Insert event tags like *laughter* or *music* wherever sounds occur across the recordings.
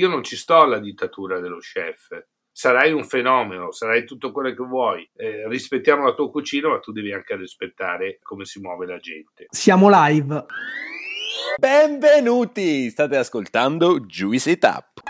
io non ci sto alla dittatura dello chef. Sarai un fenomeno, sarai tutto quello che vuoi. Eh, rispettiamo la tua cucina, ma tu devi anche rispettare come si muove la gente. Siamo live. Benvenuti! State ascoltando Juicy Tap.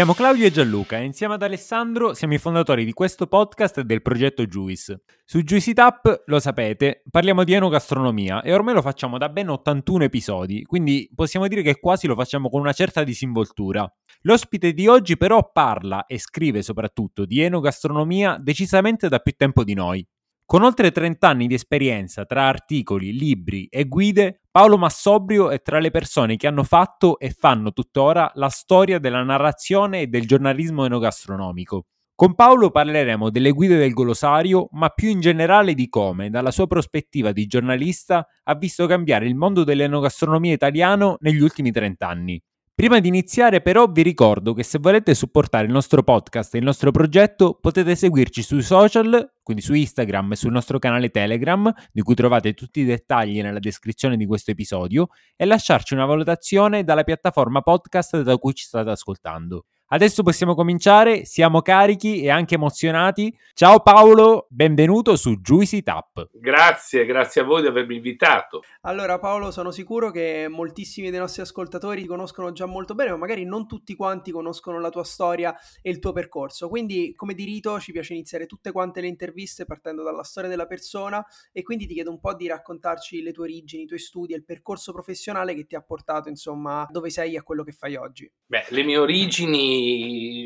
Siamo Claudio e Gianluca e insieme ad Alessandro siamo i fondatori di questo podcast e del progetto Juice. Su Juicy Tap, lo sapete, parliamo di enogastronomia e ormai lo facciamo da ben 81 episodi, quindi possiamo dire che quasi lo facciamo con una certa disinvoltura. L'ospite di oggi però parla e scrive soprattutto di enogastronomia decisamente da più tempo di noi. Con oltre 30 anni di esperienza tra articoli, libri e guide, Paolo Massobrio è tra le persone che hanno fatto e fanno tuttora la storia della narrazione e del giornalismo enogastronomico. Con Paolo parleremo delle guide del Golosario, ma più in generale di come, dalla sua prospettiva di giornalista, ha visto cambiare il mondo dell'enogastronomia italiano negli ultimi 30 anni. Prima di iniziare però vi ricordo che se volete supportare il nostro podcast e il nostro progetto potete seguirci sui social, quindi su Instagram e sul nostro canale Telegram, di cui trovate tutti i dettagli nella descrizione di questo episodio, e lasciarci una valutazione dalla piattaforma podcast da cui ci state ascoltando. Adesso possiamo cominciare, siamo carichi e anche emozionati. Ciao Paolo, benvenuto su Juicy Tap. Grazie, grazie a voi di avermi invitato. Allora Paolo, sono sicuro che moltissimi dei nostri ascoltatori ti conoscono già molto bene, ma magari non tutti quanti conoscono la tua storia e il tuo percorso. Quindi, come di rito, ci piace iniziare tutte quante le interviste partendo dalla storia della persona e quindi ti chiedo un po' di raccontarci le tue origini, i tuoi studi e il percorso professionale che ti ha portato, insomma, dove sei e a quello che fai oggi. Beh, le mie origini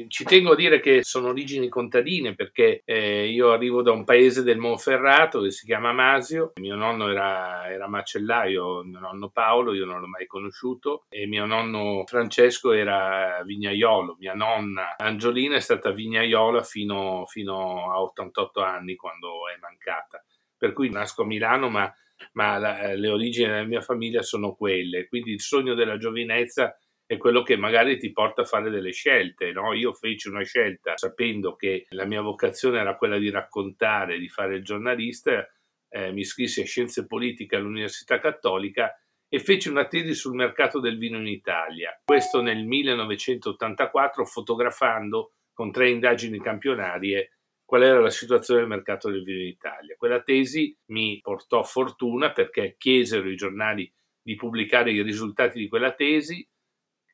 ci tengo a dire che sono origini contadine perché eh, io arrivo da un paese del Monferrato che si chiama Masio, mio nonno era, era macellaio, mio nonno Paolo, io non l'ho mai conosciuto, e mio nonno Francesco era vignaiolo, mia nonna Angiolina è stata vignaiola fino, fino a 88 anni quando è mancata. Per cui nasco a Milano, ma, ma la, le origini della mia famiglia sono quelle, quindi il sogno della giovinezza è quello che magari ti porta a fare delle scelte. No? Io feci una scelta sapendo che la mia vocazione era quella di raccontare, di fare il giornalista, eh, mi iscrissi a Scienze Politiche all'Università Cattolica e feci una tesi sul mercato del vino in Italia. Questo nel 1984 fotografando con tre indagini campionarie qual era la situazione del mercato del vino in Italia. Quella tesi mi portò fortuna perché chiesero i giornali di pubblicare i risultati di quella tesi,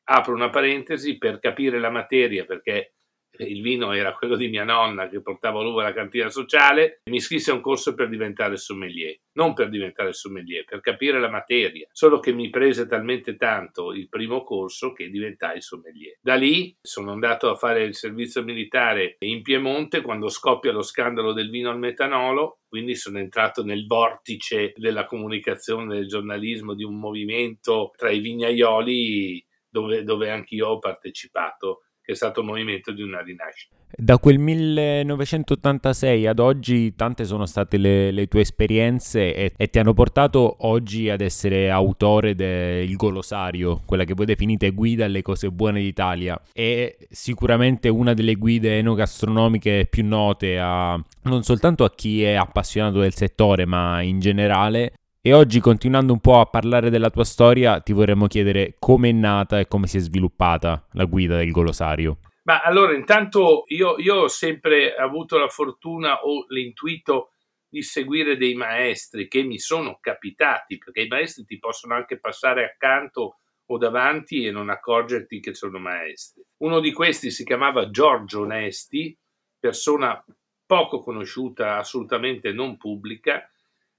apro una parentesi per capire la materia perché il vino era quello di mia nonna che portava l'uva alla cantina sociale, mi iscrissi a un corso per diventare sommelier, non per diventare sommelier, per capire la materia, solo che mi prese talmente tanto il primo corso che diventai sommelier. Da lì sono andato a fare il servizio militare in Piemonte quando scoppia lo scandalo del vino al metanolo, quindi sono entrato nel vortice della comunicazione, del giornalismo, di un movimento tra i vignaioli dove, dove anch'io ho partecipato, che è stato il movimento di una rinascita. Da quel 1986 ad oggi tante sono state le, le tue esperienze e, e, ti hanno portato oggi ad essere autore del Golosario, quella che voi definite guida alle cose buone d'Italia. È sicuramente una delle guide enogastronomiche più note a, non soltanto a chi è appassionato del settore, ma in generale e oggi, continuando un po' a parlare della tua storia, ti vorremmo chiedere come è nata e come si è sviluppata la guida del Golosario. Ma allora, intanto io, io ho sempre avuto la fortuna o l'intuito di seguire dei maestri che mi sono capitati, perché i maestri ti possono anche passare accanto o davanti e non accorgerti che sono maestri. Uno di questi si chiamava Giorgio Onesti, persona poco conosciuta, assolutamente non pubblica,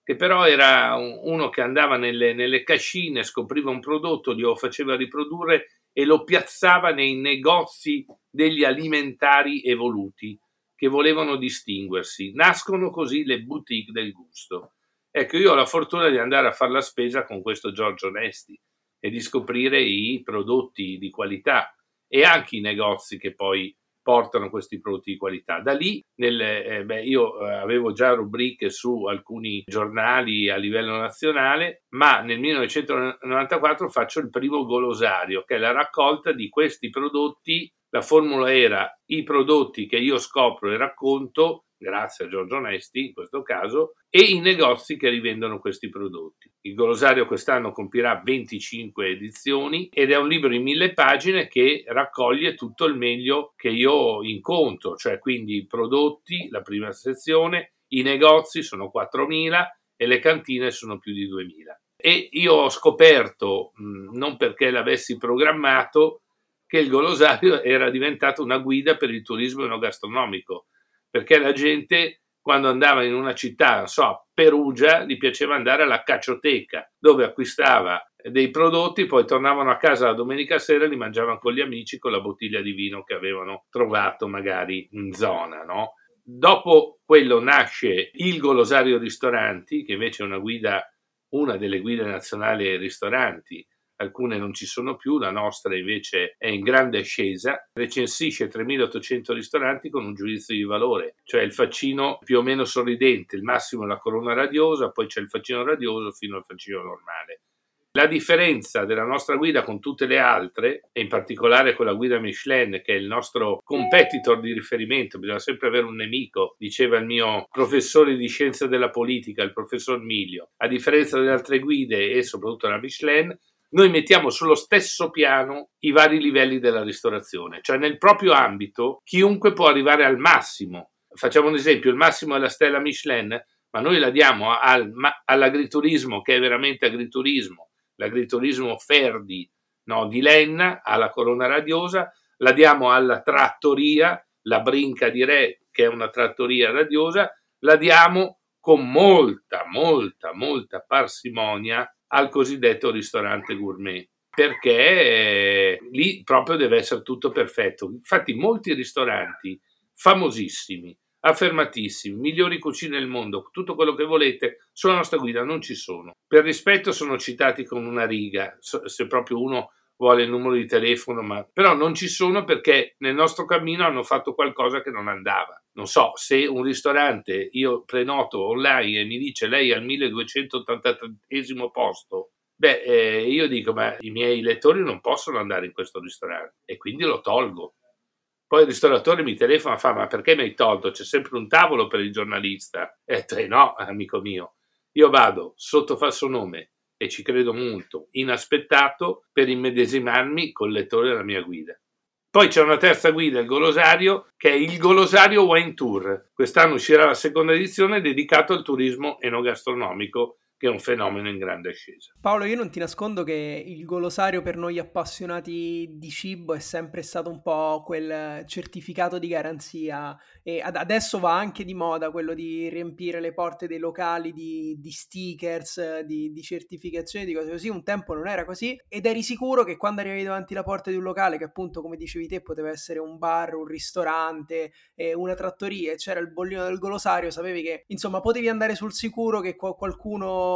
che però era uno che andava nelle, nelle cascine, scopriva un prodotto, glielo faceva riprodurre e lo piazzava nei negozi degli alimentari evoluti che volevano distinguersi. Nascono così le boutique del gusto. Ecco, io ho la fortuna di andare a fare la spesa con questo Giorgio Onesti e di scoprire i prodotti di qualità e anche i negozi che poi portano questi prodotti di qualità. Da lì nel, eh, beh, io eh, avevo già rubriche su alcuni giornali a livello nazionale, ma nel 1994 faccio il primo golosario, che è la raccolta di questi prodotti La formula era i prodotti che io scopro e racconto grazie a Giorgio Onesti in questo caso, e i negozi che rivendono questi prodotti. Il Golosario quest'anno compirà 25 edizioni ed è un libro in mille pagine che raccoglie tutto il meglio che io incontro, cioè quindi i prodotti, la prima sezione, i negozi sono 4.000 e le cantine sono più di 2.000. E io ho scoperto, non perché l'avessi programmato, che il Golosario *laughs* era diventato una guida per il turismo enogastronomico perché la gente quando andava in una città, non so, Perugia, gli piaceva andare alla caccioteca, dove acquistava dei prodotti, poi tornavano a casa la domenica sera e li mangiavano con gli amici con la bottiglia di vino che avevano trovato magari in zona, no? Dopo quello nasce il Golosario Ristoranti, che invece è una guida, una delle guide nazionali ristoranti, alcune non ci sono più, la nostra invece è in grande ascesa, recensisce 3.800 ristoranti con un giudizio di valore, cioè il faccino più o meno sorridente, il massimo è la corona radiosa, poi c'è il faccino radioso fino al faccino normale. La differenza della nostra guida con tutte le altre, e in particolare con la guida Michelin, che è il nostro competitor di riferimento, bisogna sempre avere un nemico, diceva il mio professore di scienza della politica, il professor Miglio. A differenza delle altre guide e soprattutto la Michelin, noi mettiamo sullo stesso piano i vari livelli della ristorazione, cioè nel proprio ambito chiunque può arrivare al massimo. Facciamo un esempio, il massimo è la stella Michelin, ma noi la diamo al, all'agriturismo che è veramente agriturismo, l'agriturismo Ferdi no, di Lenna, alla Corona Radiosa, la diamo alla trattoria, la Brinca di Re che è una trattoria radiosa, la diamo con molta, molta, molta parsimonia al cosiddetto ristorante gourmet perché eh, lì proprio deve essere tutto perfetto. Infatti molti ristoranti famosissimi, affermatissimi, migliori cucine del mondo, tutto quello che volete, sulla nostra guida non ci sono. Per rispetto sono citati con una riga, se proprio uno vuole il numero di telefono, ma però non ci sono perché nel nostro cammino hanno fatto qualcosa che non andava. Non so, se un ristorante io prenoto online e mi dice lei al 1283 posto, beh, eh, io dico, ma i miei lettori non possono andare in questo ristorante e quindi lo tolgo. Poi il ristoratore mi telefona e fa, ma perché mi hai tolto? C'è sempre un tavolo per il giornalista. E te no, amico mio. Io vado sotto falso nome e ci credo molto, inaspettato per immedesimarmi col lettore della mia guida. Poi c'è una terza guida, il Golosario, che è il Golosario Wine Tour. Quest'anno uscirà la seconda edizione dedicato al turismo enogastronomico che è un fenomeno in grande ascesa. Paolo, io non ti nascondo che il golosario per noi appassionati di cibo è sempre stato un po' quel certificato di garanzia e ad- adesso va anche di moda quello di riempire le porte dei locali di, di stickers, di, di, certificazioni, di cose così. Un tempo non era così ed eri sicuro che quando arrivavi davanti alla porta di un locale, che appunto come dicevi te poteva essere un bar, un ristorante, eh, una trattoria e c'era il bollino del golosario, sapevi che insomma potevi andare sul sicuro che qualcuno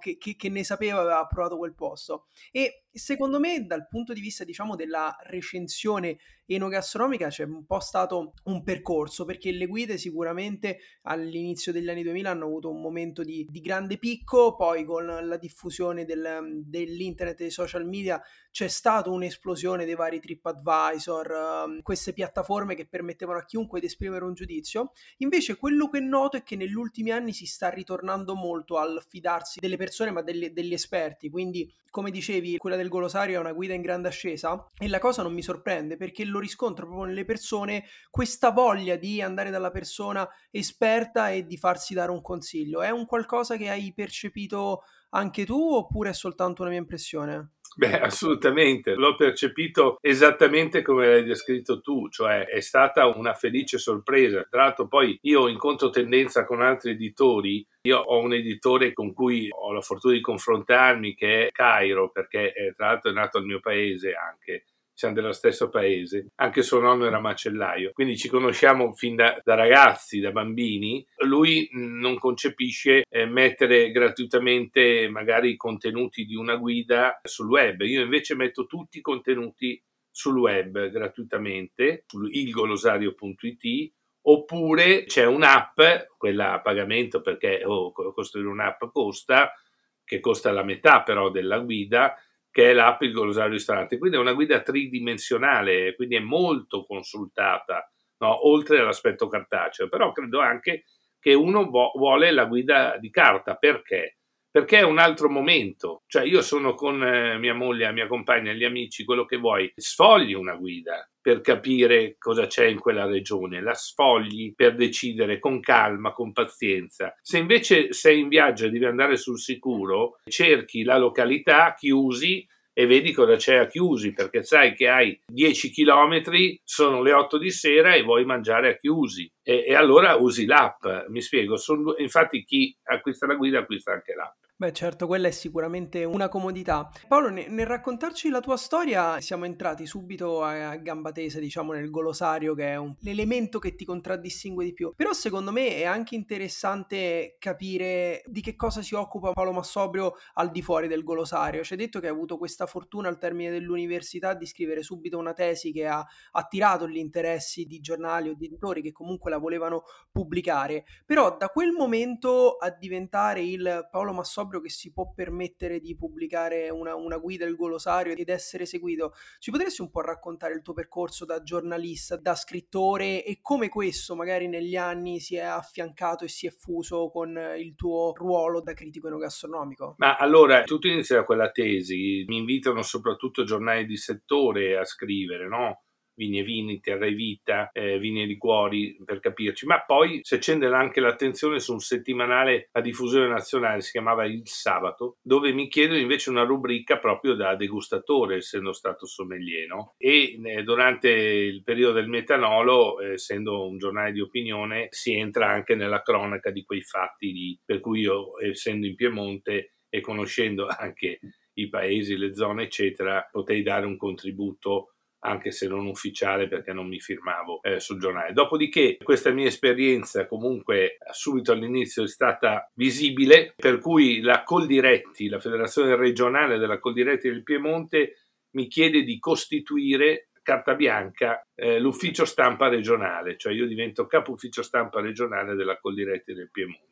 che, che, che ne sapeva aveva provato quel posto. E secondo me dal punto di vista diciamo della recensione enogastronomica c'è un po' stato un percorso perché le guide sicuramente all'inizio degli anni 2000 hanno avuto un momento di, di grande picco poi con la diffusione del, dell'internet e dei social media c'è stata un'esplosione dei vari TripAdvisor um, queste piattaforme che permettevano a chiunque di esprimere un giudizio. Invece quello che noto è che negli ultimi anni si sta ritornando molto al fidarsi delle persone ma delle, degli esperti. Quindi come dicevi quella del Golosario è una guida in grande ascesa e la cosa non mi sorprende perché lo riscontro proprio nelle persone questa voglia di andare dalla persona esperta e di farsi dare un consiglio. È un qualcosa che hai percepito anche tu oppure è soltanto una mia impressione? Beh, *laughs* assolutamente, l'ho percepito esattamente come l'hai descritto tu, cioè è stata una felice sorpresa. Tra l'altro poi io incontro tendenza con altri editori, io ho un editore con cui ho la fortuna di confrontarmi che è Cairo, perché eh, tra l'altro è nato al mio paese anche siamo dello stesso paese, anche suo nonno era macellaio, quindi ci conosciamo fin da, da ragazzi, da bambini. Lui non concepisce eh, mettere gratuitamente magari i contenuti di una guida sul web, io invece metto tutti i contenuti sul web gratuitamente, su ilgolosario.it oppure c'è un'app, quella a pagamento perché oh, costruire un'app costa, che costa la metà però della guida, che è l'app Il Glosario Ristorante. Quindi è una guida tridimensionale, quindi è molto consultata, no? oltre all'aspetto cartaceo. Però credo anche che uno vuole la guida di carta. Perché? Perché è un altro momento. Cioè io sono con eh, mia moglie, mia compagna, gli amici, quello che vuoi. Sfogli una guida per capire cosa c'è in quella regione, la sfogli per decidere con calma, con pazienza. Se invece sei in viaggio e devi andare sul sicuro, cerchi la località, chiusi e vedi cosa c'è a chiusi, perché sai che hai 10 km, sono le 8 di sera e vuoi mangiare a chiusi. E, e allora usi l'app, mi spiego. Sono, infatti chi acquista la guida acquista anche l'app. Beh, certo, quella è sicuramente una comodità. Paolo, ne- nel raccontarci la tua storia, siamo entrati subito a, a gamba tesa, diciamo, nel golosario, che è un- l'elemento che ti contraddistingue di più. Però secondo me è anche interessante capire di che cosa si occupa Paolo Massobrio al di fuori del golosario. Ci hai detto che hai avuto questa fortuna al termine dell'università di scrivere subito una tesi che ha attirato gli interessi di giornali o di editori che comunque la volevano pubblicare. Però da quel momento a diventare il Paolo Massobrio sobrio che si può permettere di pubblicare una, una guida del golosario ed essere seguito. Ci potresti un po' raccontare il tuo percorso da giornalista, da scrittore e come questo magari negli anni si è affiancato e si è fuso con il tuo ruolo da critico enogastronomico? Ma allora, tutto inizia da quella tesi, mi invitano soprattutto giornali di settore a scrivere, no? Vini e Vini, Terra e Vita, eh, Vini e Liquori, per capirci, ma poi si accende anche l'attenzione su un settimanale a diffusione nazionale, si chiamava Il Sabato, dove mi chiedono invece una rubrica proprio da degustatore, essendo stato sommelier, no? E eh, durante il periodo del metanolo, eh, essendo un giornale di opinione, si entra anche nella cronaca di quei fatti lì, per cui io, essendo in Piemonte e conoscendo anche i paesi, le zone, eccetera, potei dare un contributo anche se non ufficiale perché non mi firmavo eh, sul giornale. Dopodiché questa mia esperienza comunque subito all'inizio è stata visibile, per cui la Coldiretti, la federazione regionale della Coldiretti del Piemonte, mi chiede di costituire carta bianca eh, l'ufficio stampa regionale, cioè io divento capo ufficio stampa regionale della Coldiretti del Piemonte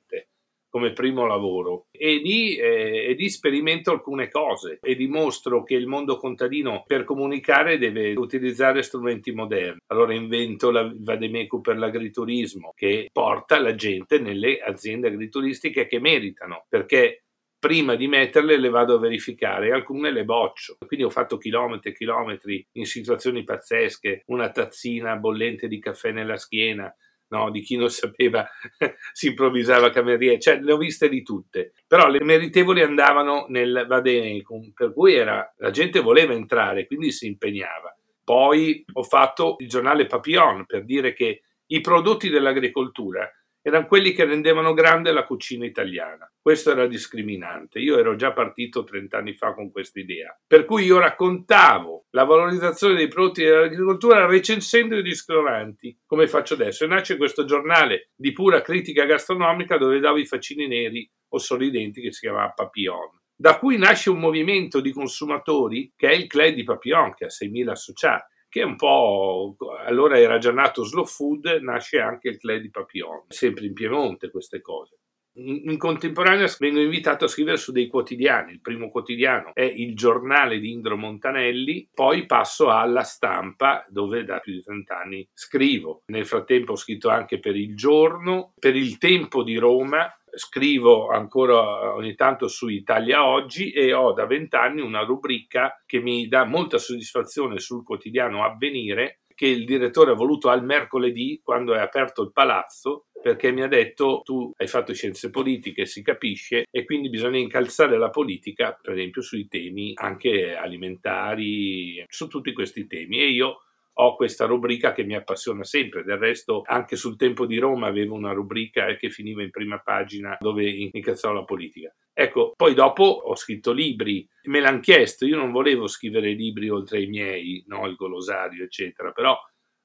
come primo lavoro e lì, eh, e lì sperimento alcune cose e dimostro che il mondo contadino per comunicare deve utilizzare strumenti moderni. Allora invento la Vademecu per l'agriturismo che porta la gente nelle aziende agrituristiche che meritano perché prima di metterle le vado a verificare, alcune le boccio. Quindi ho fatto chilometri e chilometri in situazioni pazzesche, una tazzina bollente di caffè nella schiena, no? di chi non sapeva *laughs* si improvvisava cameriere, cioè le ho viste di tutte, però le meritevoli andavano nel Vademecum, per cui era, la gente voleva entrare, quindi si impegnava. Poi ho fatto il giornale Papillon per dire che i prodotti dell'agricoltura erano quelli che rendevano grande la cucina italiana. Questo era discriminante. Io ero già partito 30 anni fa con questa idea. Per cui io raccontavo la valorizzazione dei prodotti dell'agricoltura recensendo i ristoranti, come faccio adesso. E nasce questo giornale di pura critica gastronomica dove davo i faccini neri o sorridenti che si chiamava Papillon. Da cui nasce un movimento di consumatori che è il Club di Papillon, che ha 6.000 associati che è un po', allora era già nato Slow Food, nasce anche il Club di Papillon, sempre in Piemonte queste cose. In contemporanea vengo invitato a scrivere su dei quotidiani. Il primo quotidiano è il giornale di Indro Montanelli, poi passo alla stampa dove da più di 30 anni scrivo. Nel frattempo ho scritto anche per Il Giorno, per Il Tempo di Roma, scrivo ancora ogni tanto su Italia Oggi e ho da vent'anni una rubrica che mi dà molta soddisfazione sul quotidiano Avvenire che il direttore ha voluto al mercoledì quando è aperto il palazzo perché mi ha detto tu hai fatto scienze politiche, si capisce, e quindi bisogna incalzare la politica, per esempio, sui temi anche alimentari, su tutti questi temi. E io ho questa rubrica che mi appassiona sempre. Del resto, anche sul tempo di Roma avevo una rubrica che finiva in prima pagina dove incazzavo la politica. Ecco, poi dopo ho scritto libri, me l'hanno chiesto, io non volevo scrivere libri oltre ai miei, no, il Golosario, eccetera, però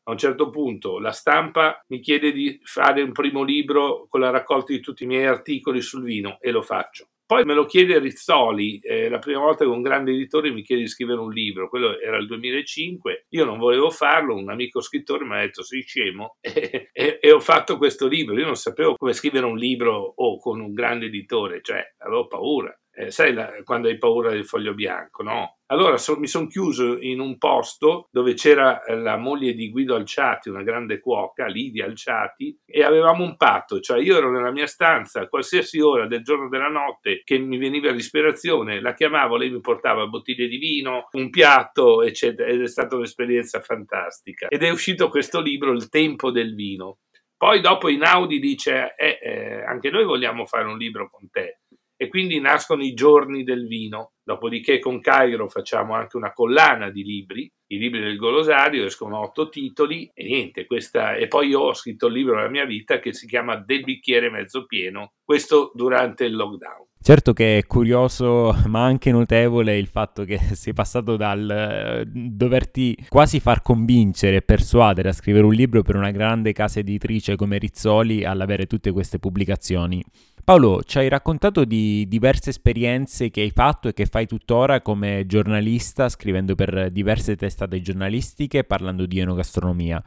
a un certo punto la stampa mi chiede di fare un primo libro con la raccolta di tutti i miei articoli sul vino e lo faccio. Poi me lo chiede Rizzoli, eh, la prima volta che un grande editore mi chiede di scrivere un libro, quello era il 2005, io non volevo farlo, un amico scrittore mi ha detto sei scemo *laughs* e, e, e ho fatto questo libro, io non sapevo come scrivere un libro o con un grande editore, cioè avevo paura. Eh, sai la, quando hai paura del foglio bianco, no? Allora so, mi sono chiuso in un posto dove c'era eh, la moglie di Guido Alciati, una grande cuoca, Lidia Alciati, e avevamo un patto, cioè io ero nella mia stanza qualsiasi ora del giorno o della notte che mi veniva l'ispirazione, la chiamavo, lei mi portava bottiglie di vino, un piatto, eccetera, ed è stata un'esperienza fantastica. Ed è uscito questo libro, Il tempo del vino. Poi dopo Inaudi dice, eh, eh, anche noi vogliamo fare un libro con te e quindi nascono i giorni del vino. Dopodiché con Cairo facciamo anche una collana di libri, i libri del Golosario, escono otto titoli e niente, questa... e poi io ho scritto il libro della mia vita che si chiama Del bicchiere mezzo pieno, questo durante il lockdown. Certo che è curioso, ma anche notevole il fatto che *laughs* sei passato dal eh, doverti quasi far convincere e persuadere a scrivere un libro per una grande casa editrice come Rizzoli all'avere tutte queste pubblicazioni. Paolo, ci hai raccontato di diverse esperienze che hai fatto e che fai tuttora come giornalista, scrivendo per diverse testate giornalistiche, parlando di enogastronomia.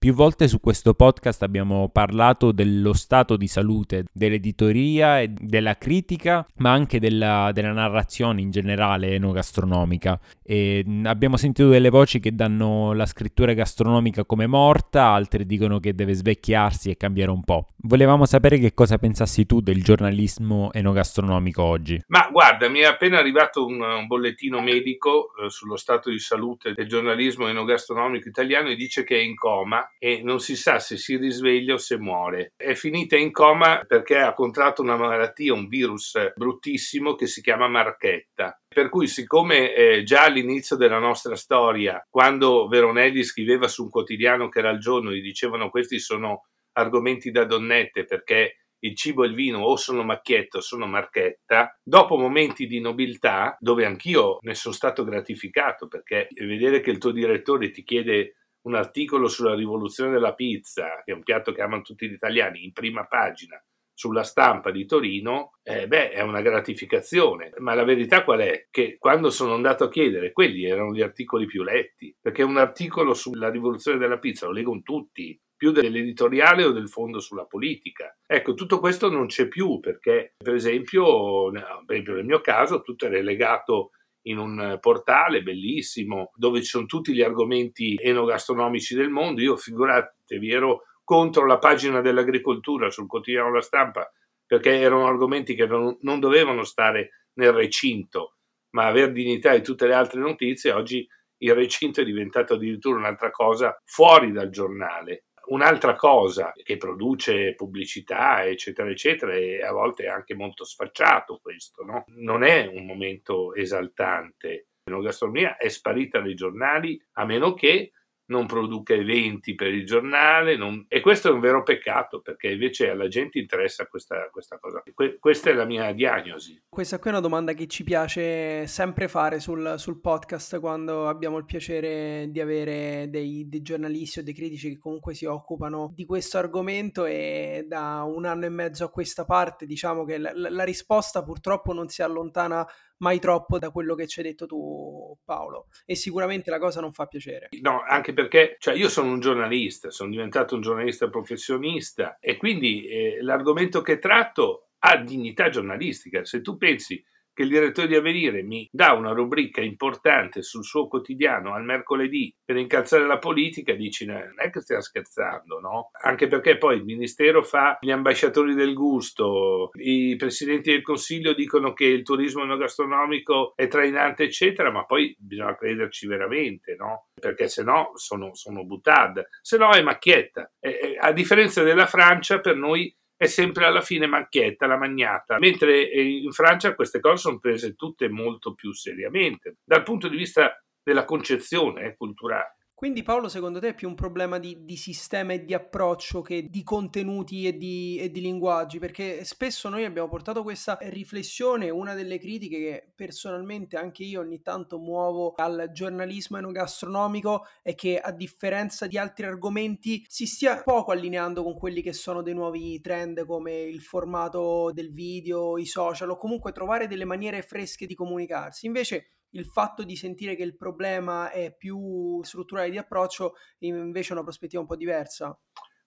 Più volte su questo podcast abbiamo parlato dello stato di salute dell'editoria e della critica, ma anche della, della narrazione in generale enogastronomica. E abbiamo sentito delle voci che danno la scrittura gastronomica come morta, altre dicono che deve svecchiarsi e cambiare un po'. Volevamo sapere che cosa pensassi tu del giornalismo enogastronomico oggi. Ma guarda, mi è appena arrivato un, un bollettino medico eh, sullo stato di salute del giornalismo enogastronomico italiano e dice che è in coma e non si sa se si risveglia o se muore. È finita in coma perché ha contratto una malattia, un virus bruttissimo che si chiama marchetta. Per cui, siccome eh, già all'inizio della nostra storia, quando Veronelli scriveva su un quotidiano che era il giorno, gli dicevano questi sono argomenti da donnette perché il cibo e il vino o sono macchietta o sono marchetta, dopo momenti di nobiltà, dove anch'io ne sono stato gratificato perché vedere che il tuo direttore ti chiede un articolo sulla rivoluzione della pizza, che è un piatto che amano tutti gli italiani, in prima pagina sulla stampa di Torino, eh, beh, è una gratificazione. Ma la verità qual è? Che quando sono andato a chiedere, quelli erano gli articoli più letti, perché un articolo sulla rivoluzione della pizza lo leggono tutti, più dell'editoriale o del fondo sulla politica. Ecco, tutto questo non c'è più perché, per esempio, per esempio nel mio caso, tutto è relegato in un portale bellissimo dove ci sono tutti gli argomenti enogastronomici del mondo. Io figuratevi, ero contro la pagina dell'agricoltura sul quotidiano La Stampa perché erano argomenti che non, dovevano stare nel recinto, ma avere dignità di tutte le altre notizie. Oggi il recinto è diventato addirittura un'altra cosa fuori dal giornale un'altra cosa che produce pubblicità, eccetera, eccetera, e a volte è anche molto sfacciato questo, no? Non è un momento esaltante. La gastronomia è sparita dai giornali a meno che non produca eventi per il giornale non... e questo è un vero peccato perché invece alla gente interessa questa, questa cosa. Que- questa è la mia diagnosi. Questa qui è una domanda che ci piace sempre fare sul, sul podcast quando abbiamo il piacere di avere dei, dei, giornalisti o dei critici che comunque si occupano di questo argomento e da un anno e mezzo a questa parte diciamo che la, la risposta purtroppo non si allontana mai troppo da quello che ci hai detto tu Paolo e sicuramente la cosa non fa piacere. No, anche perché cioè, io sono un giornalista, sono diventato un giornalista professionista e quindi eh, l'argomento che tratto ha dignità giornalistica. Se tu pensi che il direttore di Avvenire mi dà una rubrica importante sul suo quotidiano al mercoledì per incalzare la politica, dici non è che stiamo scherzando, no? Anche perché poi il Ministero fa gli ambasciatori del gusto, i presidenti del Consiglio dicono che il turismo enogastronomico è trainante, eccetera, ma poi bisogna crederci veramente, no? Perché se no sono, sono butad, se no è macchietta. E, a differenza della Francia, per noi è sempre alla fine macchietta, la magnata, mentre eh, in Francia queste cose sono prese tutte molto più seriamente dal punto di vista della concezione eh, culturale. Quindi Paolo, secondo te è più un problema di, di sistema e di approccio che di contenuti e di, e di, linguaggi? Perché spesso noi abbiamo portato questa riflessione, una delle critiche che personalmente anche io ogni tanto muovo al giornalismo enogastronomico è che a differenza di altri argomenti si stia poco allineando con quelli che sono dei nuovi trend come il formato del video, i social o comunque trovare delle maniere fresche di comunicarsi. Invece il fatto di sentire che il problema è più strutturale di approccio invece è una prospettiva un po' diversa.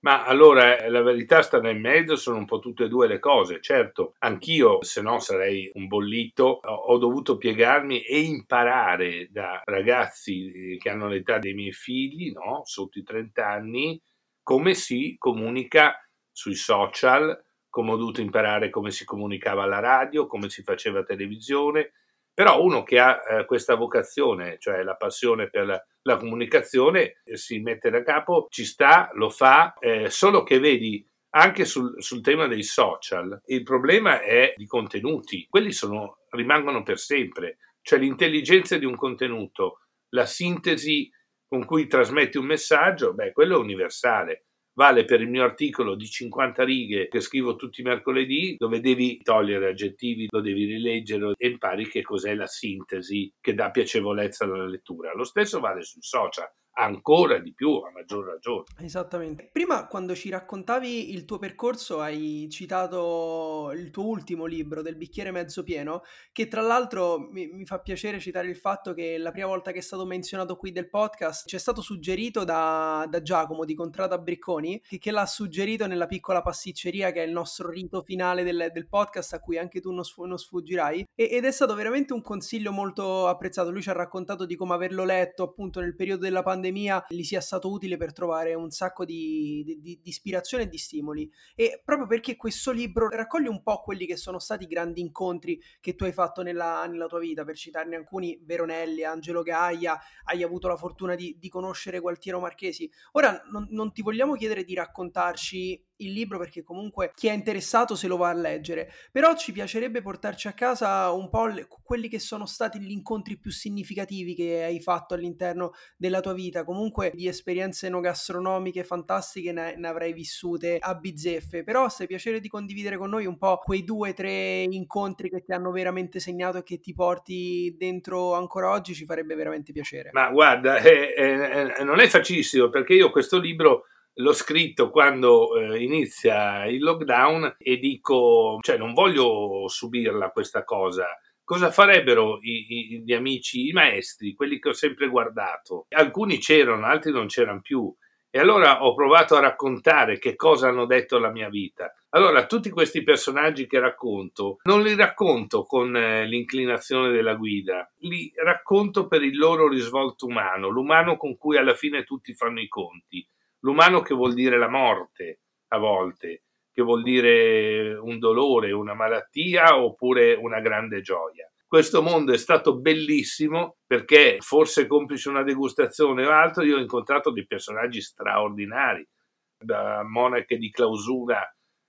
Ma allora la verità sta nel mezzo, sono un po' tutte e due le cose. Certo, anch'io, se no sarei un bollito, ho dovuto piegarmi e imparare da ragazzi che hanno l'età dei miei figli, no? sotto i 30 anni, come si comunica sui social, come ho dovuto imparare come si comunicava alla radio, come si faceva televisione, però uno che ha eh, questa vocazione, cioè la passione per la, la comunicazione, eh, si mette da capo, ci sta, lo fa, eh, solo che vedi anche sul, sul, tema dei social, il problema è di contenuti, quelli sono, rimangono per sempre, cioè l'intelligenza di un contenuto, la sintesi con cui trasmetti un messaggio, beh, quello è universale vale per il mio articolo di 50 righe che scrivo tutti i mercoledì, dove devi togliere aggettivi, lo devi rileggere e impari che cos'è la sintesi che dà piacevolezza alla lettura. Lo stesso vale sul social ancora di più, a maggior ragione. Esattamente. Prima, quando ci raccontavi il tuo percorso, hai citato il tuo ultimo libro, Del bicchiere mezzo pieno, che tra l'altro mi, mi, fa piacere citare il fatto che la prima volta che è stato menzionato qui del podcast ci è stato suggerito da, da Giacomo di Contrada Bricconi, che, che, l'ha suggerito nella piccola pasticceria che è il nostro rito finale del, del podcast a cui anche tu non, sf- non sfuggirai. E, ed è stato veramente un consiglio molto apprezzato. Lui ci ha raccontato di come averlo letto appunto nel periodo della pandemia pandemia gli sia stato utile per trovare un sacco di, di, di, ispirazione e di stimoli. E proprio perché questo libro raccoglie un po' quelli che sono stati i grandi incontri che tu hai fatto nella, nella tua vita, per citarne alcuni, Veronelli, Angelo Gaia, hai avuto la fortuna di, conoscere Gualtiero Marchesi. Ora non, non ti vogliamo chiedere di raccontarci il libro perché comunque chi è interessato se lo va a leggere, però ci piacerebbe portarci a casa un po' le, quelli che sono stati gli incontri più significativi che hai fatto all'interno della tua vita, comunque di esperienze enogastronomiche fantastiche ne, ne avrai vissute a bizzeffe, però se piacere di condividere con noi un po' quei due o tre incontri che ti hanno veramente segnato e che ti porti dentro ancora oggi ci farebbe veramente piacere. Ma guarda, eh, eh, non è facilissimo perché io questo libro l'ho scritto quando eh, inizia il lockdown e dico, cioè non voglio subirla questa cosa. Cosa farebbero i, i, gli amici, i maestri, quelli che ho sempre guardato? Alcuni c'erano, altri non c'erano più. E allora ho provato a raccontare che cosa hanno detto alla mia vita. Allora, tutti questi personaggi che racconto, non li racconto con eh, l'inclinazione della guida, li racconto per il loro risvolto umano, l'umano con cui alla fine tutti fanno i conti l'umano che vuol dire la morte a volte, che vuol dire un dolore, una malattia oppure una grande gioia. Questo mondo è stato bellissimo perché forse complice una degustazione o altro, io ho incontrato dei personaggi straordinari, da monache di clausura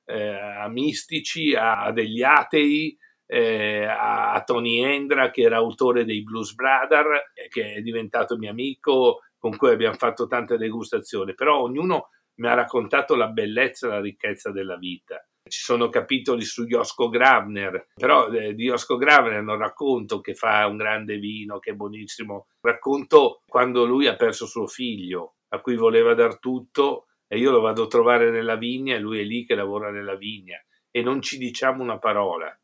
eh, a mistici, a, a degli atei, eh, a, a, Tony Endra che era autore dei Blues Brothers, eh, che è diventato mio amico, con cui abbiamo fatto tante degustazioni, però ognuno mi ha raccontato la bellezza e la ricchezza della vita. Ci sono capitoli su Josko Gravner, però eh, di Josko Gravner non racconto che fa un grande vino, che è buonissimo, racconto quando lui ha perso suo figlio, a cui voleva dar tutto, e io lo vado a trovare nella vigna e lui è lì che lavora nella vigna e non ci diciamo una parola.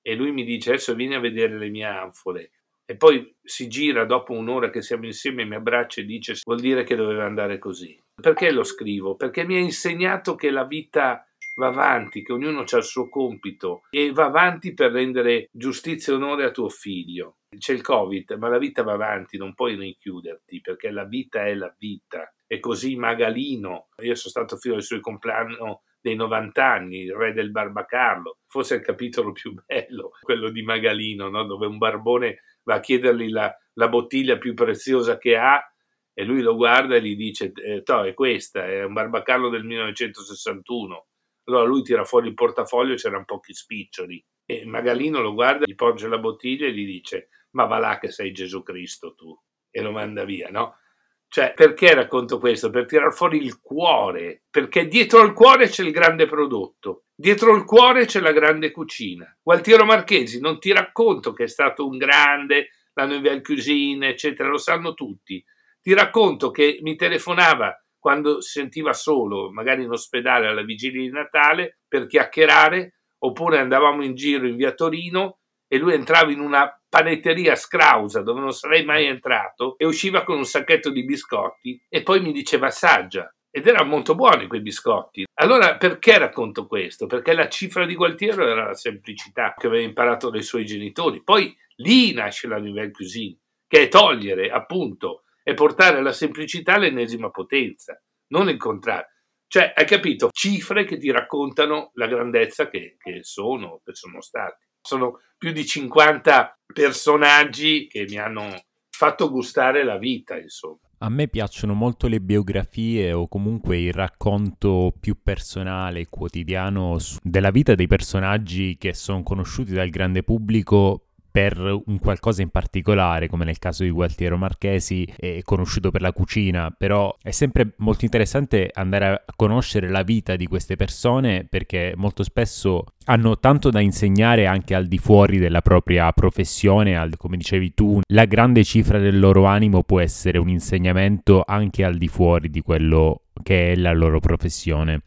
E lui mi dice adesso vieni a vedere le mie anfore e poi si gira dopo un'ora che siamo insieme, mi abbraccia e dice vuol dire che doveva andare così. Perché lo scrivo? Perché mi ha insegnato che la vita va avanti, che ognuno ha il suo compito e va avanti per rendere giustizia e onore a tuo figlio. C'è il Covid, ma la vita va avanti, non puoi richiuderti perché la vita è la vita. E così Magalino, io sono stato fino al suo compleanno dei 90 anni, il re del Barbacarlo, forse è il capitolo più bello, quello di Magalino, no? dove un barbone va a chiedergli la, la, bottiglia più preziosa che ha e lui lo guarda e gli dice eh, è questa, è un barbacarlo del 1961. Allora lui tira fuori il portafoglio c'erano pochi spiccioli e Magalino lo guarda, gli porge la bottiglia e gli dice ma va là che sei Gesù Cristo tu e lo manda via, no? Cioè, perché racconto questo? Per tirar fuori il cuore, perché dietro al cuore c'è il grande prodotto, dietro il cuore c'è la grande cucina. Gualtiero Marchesi non ti racconto che è stato un grande, la Nouvelle Cuisine, eccetera, lo sanno tutti. Ti racconto che mi telefonava quando si sentiva solo, magari in ospedale alla vigilia di Natale, per chiacchierare, oppure andavamo in giro in via Torino e lui entrava in una panetteria scrausa dove non sarei mai entrato e usciva con un sacchetto di biscotti e poi mi diceva assaggia ed erano molto buoni quei biscotti. Allora perché racconto questo? Perché la cifra di Gualtiero era la semplicità che aveva imparato dai suoi genitori. Poi lì nasce la nouvelle cuisine, che è togliere appunto e portare la semplicità all'ennesima potenza, non il contrario. Cioè, hai capito? Cifre che ti raccontano la grandezza che, che sono, che sono stati. Sono più di 50 personaggi che mi hanno fatto gustare la vita, insomma. A me piacciono molto le biografie o comunque il racconto più personale e quotidiano della vita dei personaggi che sono conosciuti dal grande pubblico per un qualcosa in particolare, come nel caso di Gualtiero Marchesi, è conosciuto per la cucina, però è sempre molto interessante andare a conoscere la vita di queste persone perché molto spesso hanno tanto da insegnare anche al di fuori della propria professione, al, come dicevi tu, la grande cifra del loro animo può essere un insegnamento anche al di fuori di quello che è la loro professione.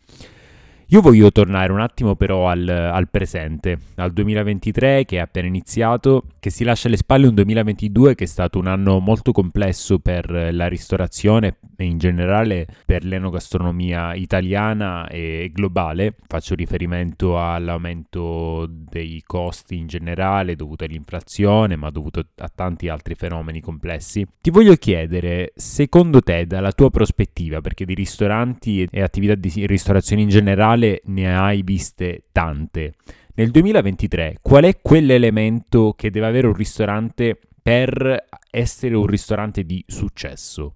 Io voglio tornare un attimo però al, al, presente, al 2023 che è appena iniziato, che si lascia alle spalle un 2022 che è stato un anno molto complesso per la ristorazione e in generale per l'enogastronomia italiana e globale. Faccio riferimento all'aumento dei costi in generale dovuto all'inflazione, ma dovuto a tanti altri fenomeni complessi. Ti voglio chiedere, secondo te, dalla tua prospettiva, perché di ristoranti e attività di ristorazione in generale, quale ne hai viste tante. Nel 2023 qual è quell'elemento che deve avere un ristorante per essere un ristorante di successo?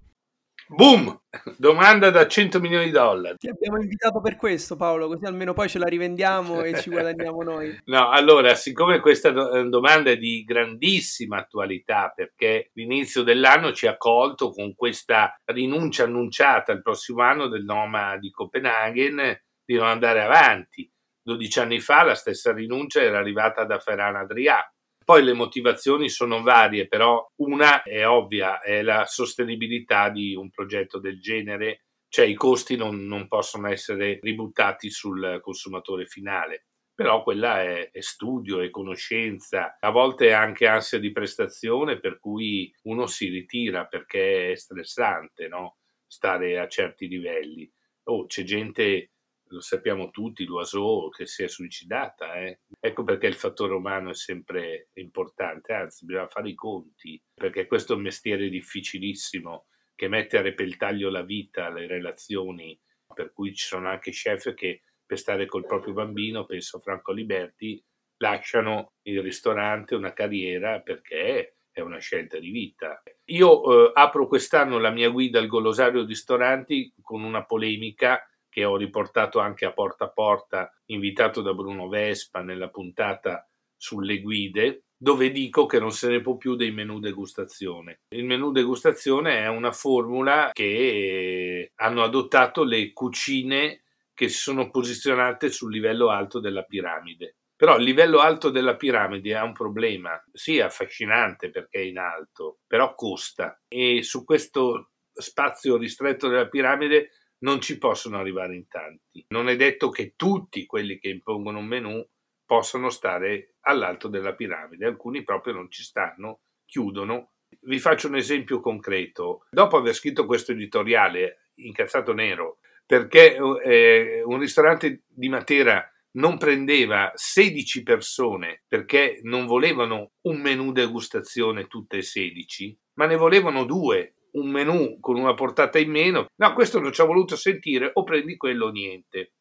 Boom! *laughs* Domanda da 100 milioni di dollari. Ti abbiamo invitato per questo, Paolo, così almeno poi ce la rivendiamo e ci guadagniamo *laughs* noi. No, allora, siccome questa eh, domanda è di grandissima attualità, perché l'inizio dell'anno ci ha colto con questa rinuncia annunciata il prossimo anno del Noma di Copenaghen di non andare avanti. 12 anni fa la stessa rinuncia era arrivata da Ferran Adrià. Poi le motivazioni sono varie, però una è ovvia, è la sostenibilità di un progetto del genere, cioè i costi non, non possono essere ributtati sul consumatore finale. Però quella è, è studio, è conoscenza, a volte è anche ansia di prestazione per cui uno si ritira perché è stressante no? stare a certi livelli. Oh, c'è gente lo sappiamo tutti, Loiseau che si è suicidata. Eh? Ecco perché il fattore umano è sempre importante, anzi bisogna fare i conti, perché questo è un mestiere difficilissimo che mette a repentaglio la vita, le relazioni, per cui ci sono anche chef che per stare col proprio bambino, penso Franco Liberti, lasciano il ristorante, una carriera, perché è una scelta di vita. Io eh, apro quest'anno la mia guida al Golosario Ristoranti con una polemica che ho riportato anche a porta a porta, invitato da Bruno Vespa nella puntata sulle guide, dove dico che non se ne può più dei menù degustazione. Il menù degustazione è una formula che hanno adottato le cucine che si sono posizionate sul livello alto della piramide. Però il livello alto della piramide ha un problema, sì è affascinante perché è in alto, però costa e su questo spazio ristretto della piramide non ci possono arrivare in tanti. Non è detto che tutti quelli che impongono un menù possano stare all'alto della piramide, alcuni proprio non ci stanno, chiudono. Vi faccio un esempio concreto. Dopo aver scritto questo editoriale, incazzato nero, perché eh, un ristorante di Matera non prendeva 16 persone perché non volevano un menù degustazione tutte e 16, ma ne volevano due un menù con una portata in meno. No, questo non ci ha voluto sentire, o prendi quello o niente.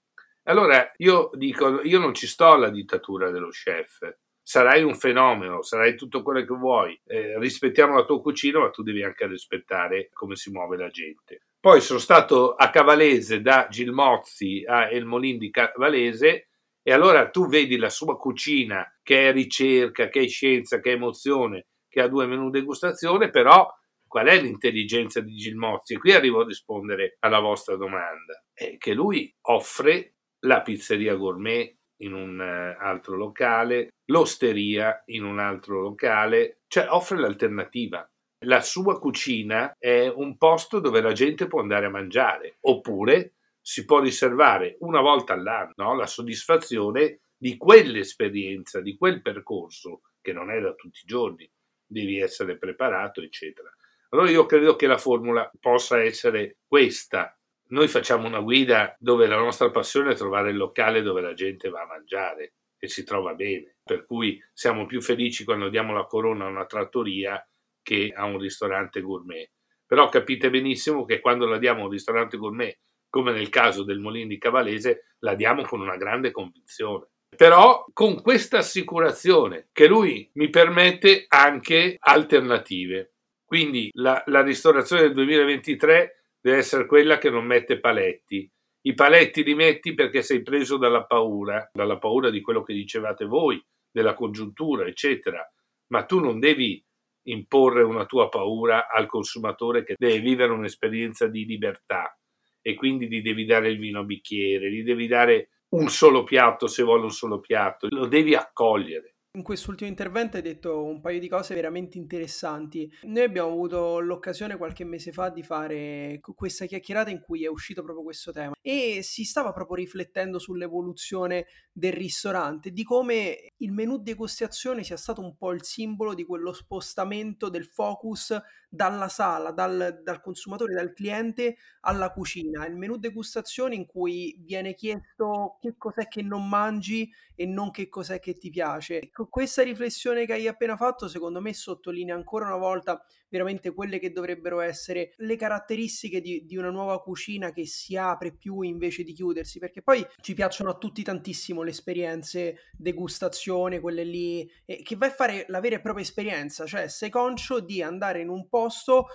Allora io dico, io non ci sto alla dittatura dello chef. Sarai un fenomeno, sarai tutto quello che vuoi. Eh, rispettiamo la tua cucina, ma tu devi anche rispettare come si muove la gente. Poi sono stato a Cavalese da Gilmozzi a El Molin di Cavalese e allora tu vedi la sua cucina che è ricerca, che è scienza, che è emozione, che ha due menù degustazione, però qual è l'intelligenza di Gilmozzi? E qui arrivo a rispondere alla vostra domanda. È che lui offre la pizzeria gourmet in un uh, altro locale, l'osteria in un altro locale, cioè offre l'alternativa. La sua cucina è un posto dove la gente può andare a mangiare, oppure si può riservare una volta all'anno no? la soddisfazione di quell'esperienza, di quel percorso, che non è da tutti i giorni, devi essere preparato, eccetera. Allora io credo che la formula possa essere questa, noi facciamo una guida dove la nostra passione è trovare il locale dove la gente va a mangiare e si trova bene, per cui siamo più felici quando diamo la corona a una trattoria che a un ristorante gourmet. Però capite benissimo che quando la diamo a un ristorante gourmet, come nel caso del Molin di Cavalese, la diamo con una grande convinzione. Però con questa assicurazione che lui mi permette anche alternative. Quindi la, la ristorazione del 2023 deve essere quella che non mette paletti. I paletti li metti perché sei preso dalla paura, dalla paura di quello che dicevate voi, della congiuntura, eccetera. Ma tu non devi imporre una tua paura al consumatore che deve vivere un'esperienza di libertà e quindi gli devi dare il vino a bicchiere, gli devi dare un solo piatto se vuole un solo piatto, lo devi accogliere. In quest'ultimo intervento hai detto un paio di cose veramente interessanti. Noi abbiamo avuto l'occasione qualche mese fa di fare questa chiacchierata in cui è uscito proprio questo tema e si stava proprio riflettendo sull'evoluzione del ristorante, di come il menù degustazione sia stato un po' il simbolo di quello spostamento del focus dalla sala, dal, dal consumatore, dal cliente alla cucina. Il menù degustazione in cui viene chiesto che cos'è che non mangi e non che cos'è che ti piace. Questa riflessione che hai appena fatto, secondo me, sottolinea ancora una volta veramente quelle che dovrebbero essere le caratteristiche di, di, una nuova cucina che si apre più invece di chiudersi, perché poi ci piacciono a tutti tantissimo le esperienze degustazione, quelle lì, eh, che vai a fare la vera e propria esperienza, cioè sei conscio di andare in un posto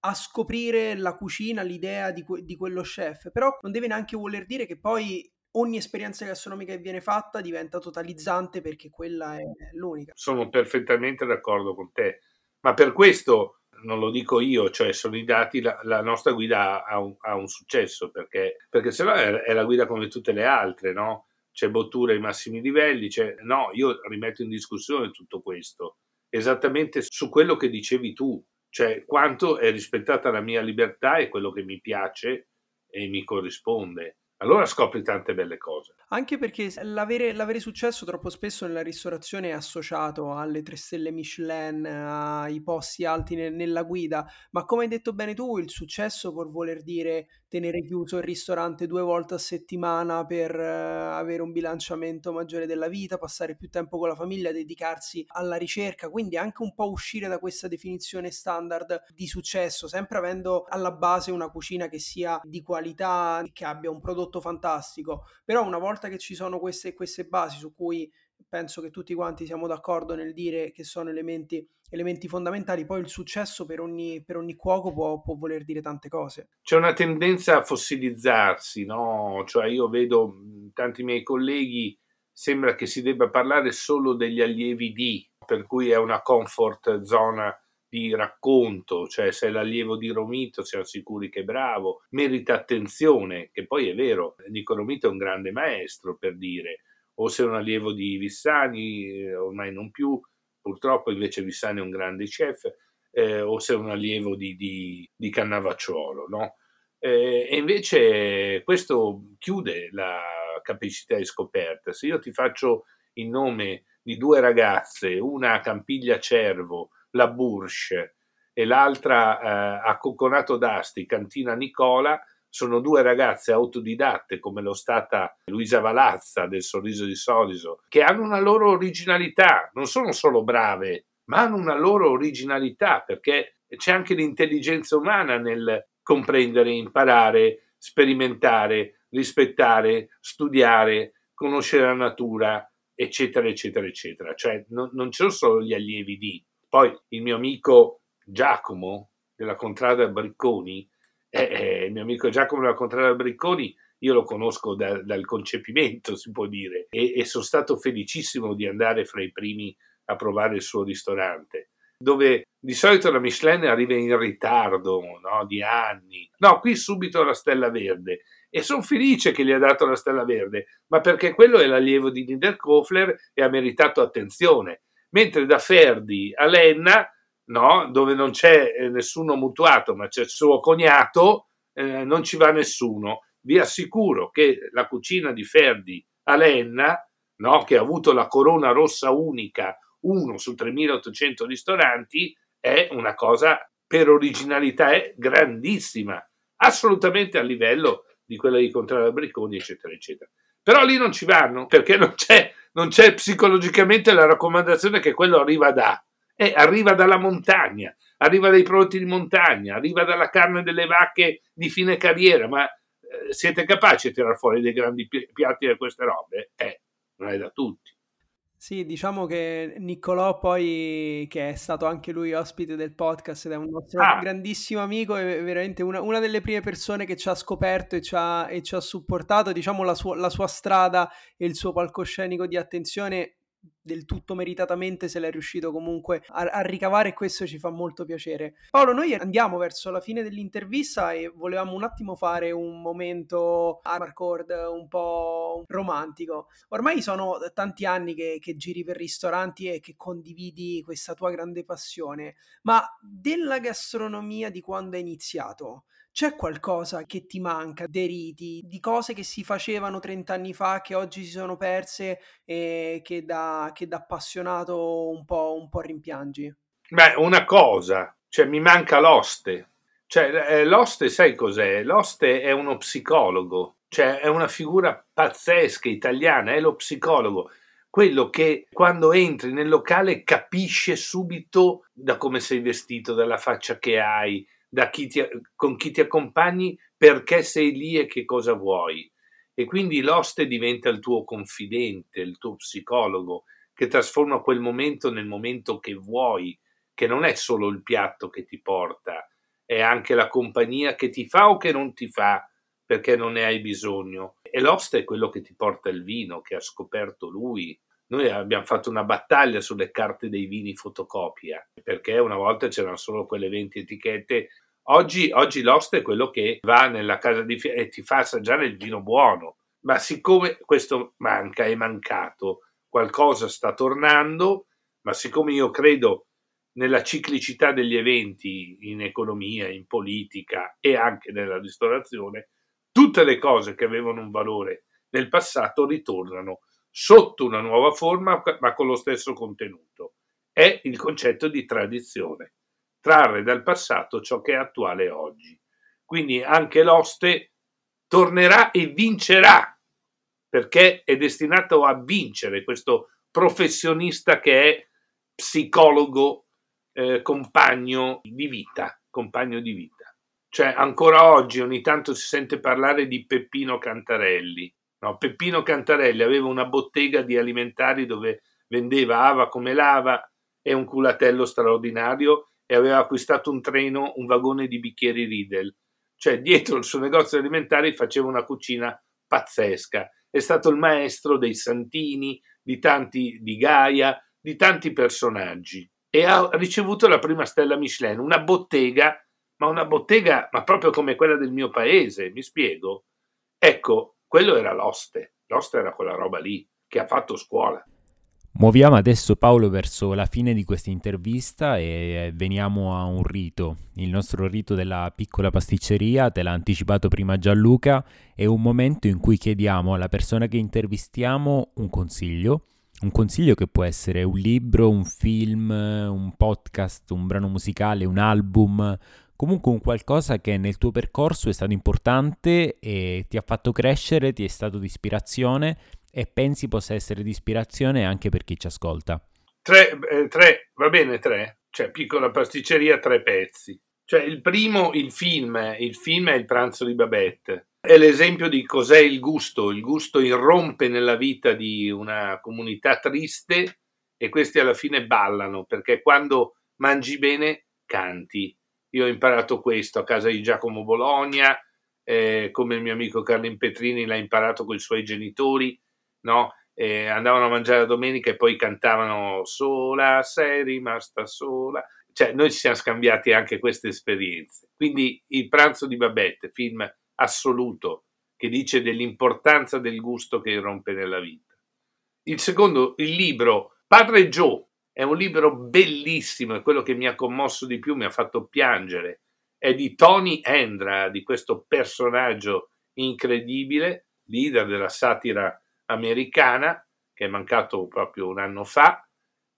a scoprire la cucina, l'idea di, que- di quello chef, però non deve neanche voler dire che poi ogni esperienza gastronomica che viene fatta diventa totalizzante perché quella è l'unica. Sono perfettamente d'accordo con te, ma per questo non lo dico io, cioè sono i dati, la, la nostra guida ha un, ha un, successo perché, perché se no è, è, la guida come tutte le altre, no? C'è bottura ai massimi livelli, c'è... no, io rimetto in discussione tutto questo, esattamente su quello che dicevi tu, cioè quanto è rispettata la mia libertà e quello che mi piace e mi corrisponde allora scopri tante belle cose. Anche perché l'avere, l'avere, successo troppo spesso nella ristorazione è associato alle tre stelle Michelin, ai posti alti ne, nella guida, ma come hai detto bene tu, il successo può voler dire tenere chiuso il ristorante due volte a settimana per uh, avere un bilanciamento maggiore della vita, passare più tempo con la famiglia, dedicarsi alla ricerca, quindi anche un po' uscire da questa definizione standard di successo, sempre avendo alla base una cucina che sia di qualità, che abbia un prodotto fantastico, però una volta che ci sono queste, queste basi su cui penso che tutti quanti siamo d'accordo nel dire che sono elementi, elementi fondamentali, poi il successo per ogni, per ogni cuoco può, può, voler dire tante cose. C'è una tendenza a fossilizzarsi, no? Cioè io vedo tanti miei colleghi, sembra che si debba parlare solo degli allievi di, per cui è una comfort zona di racconto, cioè se è l'allievo di Romito siamo sicuri che è bravo, merita attenzione, che poi è vero, Nico Romito è un grande maestro per dire, o se un allievo di Vissani, eh, ormai non più, purtroppo invece Vissani è un grande chef, eh, o se un allievo di, di, di Cannavacciuolo, no? Eh, e invece questo chiude la capacità di scoperta. Se io ti faccio il nome di due ragazze, una a Campiglia Cervo, la Bourche, e l'altra eh, a Cocconato d'Asti, Cantina Nicola, sono due ragazze autodidatte come lo stata Luisa Valazza del Sorriso di Soriso, che hanno una loro originalità, non sono solo brave, ma hanno una loro originalità perché c'è anche l'intelligenza umana nel comprendere, imparare, sperimentare, rispettare, studiare, conoscere la natura, eccetera, eccetera, eccetera. Cioè non, non ci sono solo gli allievi di. Poi il mio amico Giacomo della Contrada Bricconi eh, eh, il mio amico Giacomo della Contrada Bricconi, io lo conosco da, dal concepimento, si può dire, e, e sono stato felicissimo di andare fra i primi a provare il suo ristorante dove di solito la Michelin arriva in ritardo no? di anni. No, qui subito la stella verde. E sono felice che gli ha dato la stella verde, ma perché quello è l'allievo di Niederkofler e ha meritato attenzione. Mentre da Ferdi a Lenna no? dove non c'è eh, nessuno mutuato, ma c'è il suo cognato, eh, non ci va nessuno. Vi assicuro che la cucina di Ferdi a Lenna, no? che ha avuto la corona rossa unica, uno su 3800 ristoranti, è una cosa per originalità è grandissima. assolutamente a livello di quella di Contrario Bricconi, eccetera, eccetera. Però lì non ci vanno perché non c'è, non c'è psicologicamente la raccomandazione che quello arriva da, eh, arriva dalla montagna, arriva dai prodotti di montagna, arriva dalla carne delle vacche di fine carriera, ma eh, siete capaci di tirare fuori dei grandi piatti da queste robe? Eh, non è da tutti. Sì, diciamo che Niccolò poi, che è stato anche lui ospite del podcast ed è un nostro Ah. grandissimo amico, è veramente una, una delle prime persone che ci ha scoperto e ci ha, e ci ha supportato, diciamo, la sua, la sua strada e il suo palcoscenico di attenzione del tutto meritatamente se l'è riuscito comunque a, a ricavare e questo ci fa molto piacere. Paolo, noi andiamo verso la fine dell'intervista e volevamo un attimo fare un momento Arcord un po' romantico. Ormai sono tanti anni che, che giri per ristoranti e che condividi questa tua grande passione, ma della gastronomia di quando hai iniziato, c'è qualcosa che ti manca, dei riti, di cose che si facevano 30 anni fa che oggi si sono perse e che da, che da appassionato un po', un po' rimpiangi? Beh, una cosa, cioè mi manca l'oste. Cioè, eh, l'oste, sai cos'è? L'oste è uno psicologo, cioè è una figura pazzesca italiana, è lo psicologo. Quello che quando entri nel locale capisce subito da come sei vestito, dalla faccia che hai, chi ti, con chi ti accompagni, perché sei lì e che cosa vuoi. E quindi l'oste diventa il tuo confidente, il tuo psicologo, che trasforma quel momento nel momento che vuoi, che non è solo il piatto che ti porta, è anche la compagnia che ti fa o che non ti fa perché non ne hai bisogno. E l'oste è quello che ti porta il vino, che ha scoperto lui. Noi abbiamo fatto una battaglia sulle carte dei vini fotocopia, perché una volta c'erano solo quelle 20 etichette Oggi, oggi l'oste è quello che va nella casa di fiera e ti fa assaggiare il vino buono, ma siccome questo manca, è mancato, qualcosa sta tornando, ma siccome io credo nella ciclicità degli eventi in economia, in politica e anche nella ristorazione, tutte le cose che avevano un valore nel passato ritornano sotto una nuova forma ma con lo stesso contenuto. È il concetto di tradizione trarre dal passato ciò che è attuale oggi. Quindi anche l'oste tornerà e vincerà, perché è destinato a vincere questo professionista che è psicologo, eh, compagno di vita, compagno di vita. Cioè, ancora oggi ogni tanto si sente parlare di Peppino Cantarelli. No, Peppino Cantarelli aveva una bottega di alimentari dove vendeva ava come lava e un culatello straordinario e aveva acquistato un treno, un vagone di bicchieri Riedel. Cioè, dietro il suo negozio alimentare faceva una cucina pazzesca. È stato il maestro dei Santini, di tanti di Gaia, di tanti personaggi e ha ricevuto la prima stella Michelin, una bottega, ma una bottega, ma proprio come quella del mio paese, mi spiego? Ecco, quello era l'oste, l'oste era quella roba lì che ha fatto scuola. Muoviamo adesso Paolo verso la fine di questa intervista e veniamo a un rito, il nostro rito della piccola pasticceria, te l'ha anticipato prima Gianluca, è un momento in cui chiediamo alla persona che intervistiamo un consiglio, un consiglio che può essere un libro, un film, un podcast, un brano musicale, un album, comunque un qualcosa che nel tuo percorso è stato importante e ti ha fatto crescere, ti è stato di ispirazione e pensi possa essere di ispirazione anche per chi ci ascolta? Tre, eh, tre, va bene tre? Cioè, piccola pasticceria, tre pezzi. Cioè, il primo, il film, il film è Il pranzo di Babette. È l'esempio di cos'è il gusto. Il gusto irrompe nella vita di una comunità triste e questi alla fine ballano, perché quando mangi bene canti. Io ho imparato questo a casa di Giacomo Bologna, eh, come il mio amico Carlin Petrini l'ha imparato con i suoi genitori no? E andavano a mangiare la domenica e poi cantavano sola, sei rimasta sola. Cioè, noi ci siamo scambiati anche queste esperienze. Quindi il pranzo di Babette, film assoluto, che dice dell'importanza del gusto che irrompe nella vita. Il secondo, il libro Padre Joe, è un libro bellissimo, è quello che mi ha commosso di più, mi ha fatto piangere. È di Tony Endra, di questo personaggio incredibile, leader della satira americana che è mancato proprio un anno fa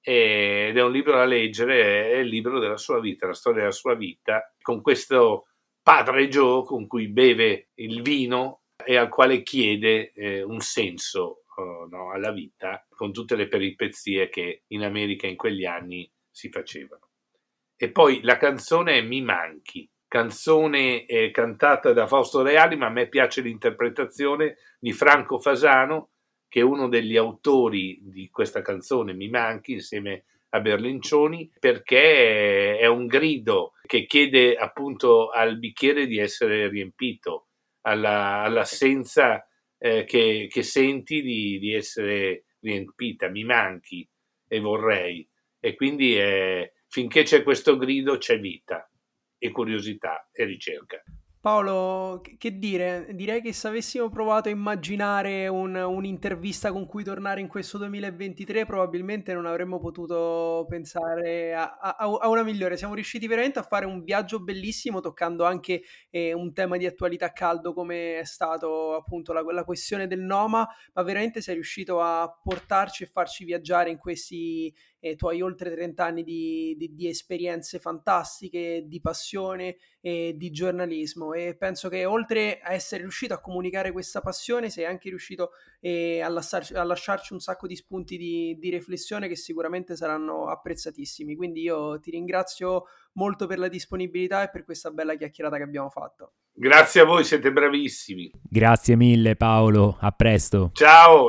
ed è un libro da leggere, è il libro della sua vita, la storia della sua vita, con questo padre Joe con cui beve il vino e al quale chiede eh, un senso oh, no, alla vita con tutte le peripezie che in America in quegli anni si facevano. E poi la canzone è Mi manchi, canzone eh, cantata da Fausto Reali, ma a me piace l'interpretazione di Franco Fasano, che è uno degli autori di questa canzone Mi manchi, insieme a Berlincioni, perché è un grido che chiede appunto al bicchiere di essere riempito, alla, all'assenza eh, che, che, senti di, di, essere riempita, mi manchi e vorrei. E quindi eh, finché c'è questo grido c'è vita e curiosità e ricerca. Paolo, che dire? Direi che se avessimo provato a immaginare un, un'intervista con cui tornare in questo 2023, probabilmente non avremmo potuto pensare a, a, a una migliore. Siamo riusciti veramente a fare un viaggio bellissimo, toccando anche eh, un tema di attualità caldo come è stato appunto la, la, questione del Noma, ma veramente sei riuscito a portarci e farci viaggiare in questi eh, tuoi oltre 30 anni di, di, di esperienze fantastiche, di passione e di giornalismo e penso che oltre a essere riuscito a comunicare questa passione sei anche riuscito eh, a, lasciarci, a, lasciarci, un sacco di spunti di, di, riflessione che sicuramente saranno apprezzatissimi. Quindi io ti ringrazio molto per la disponibilità e per questa bella chiacchierata che abbiamo fatto. Grazie a voi siete bravissimi. Grazie mille Paolo. A presto. Ciao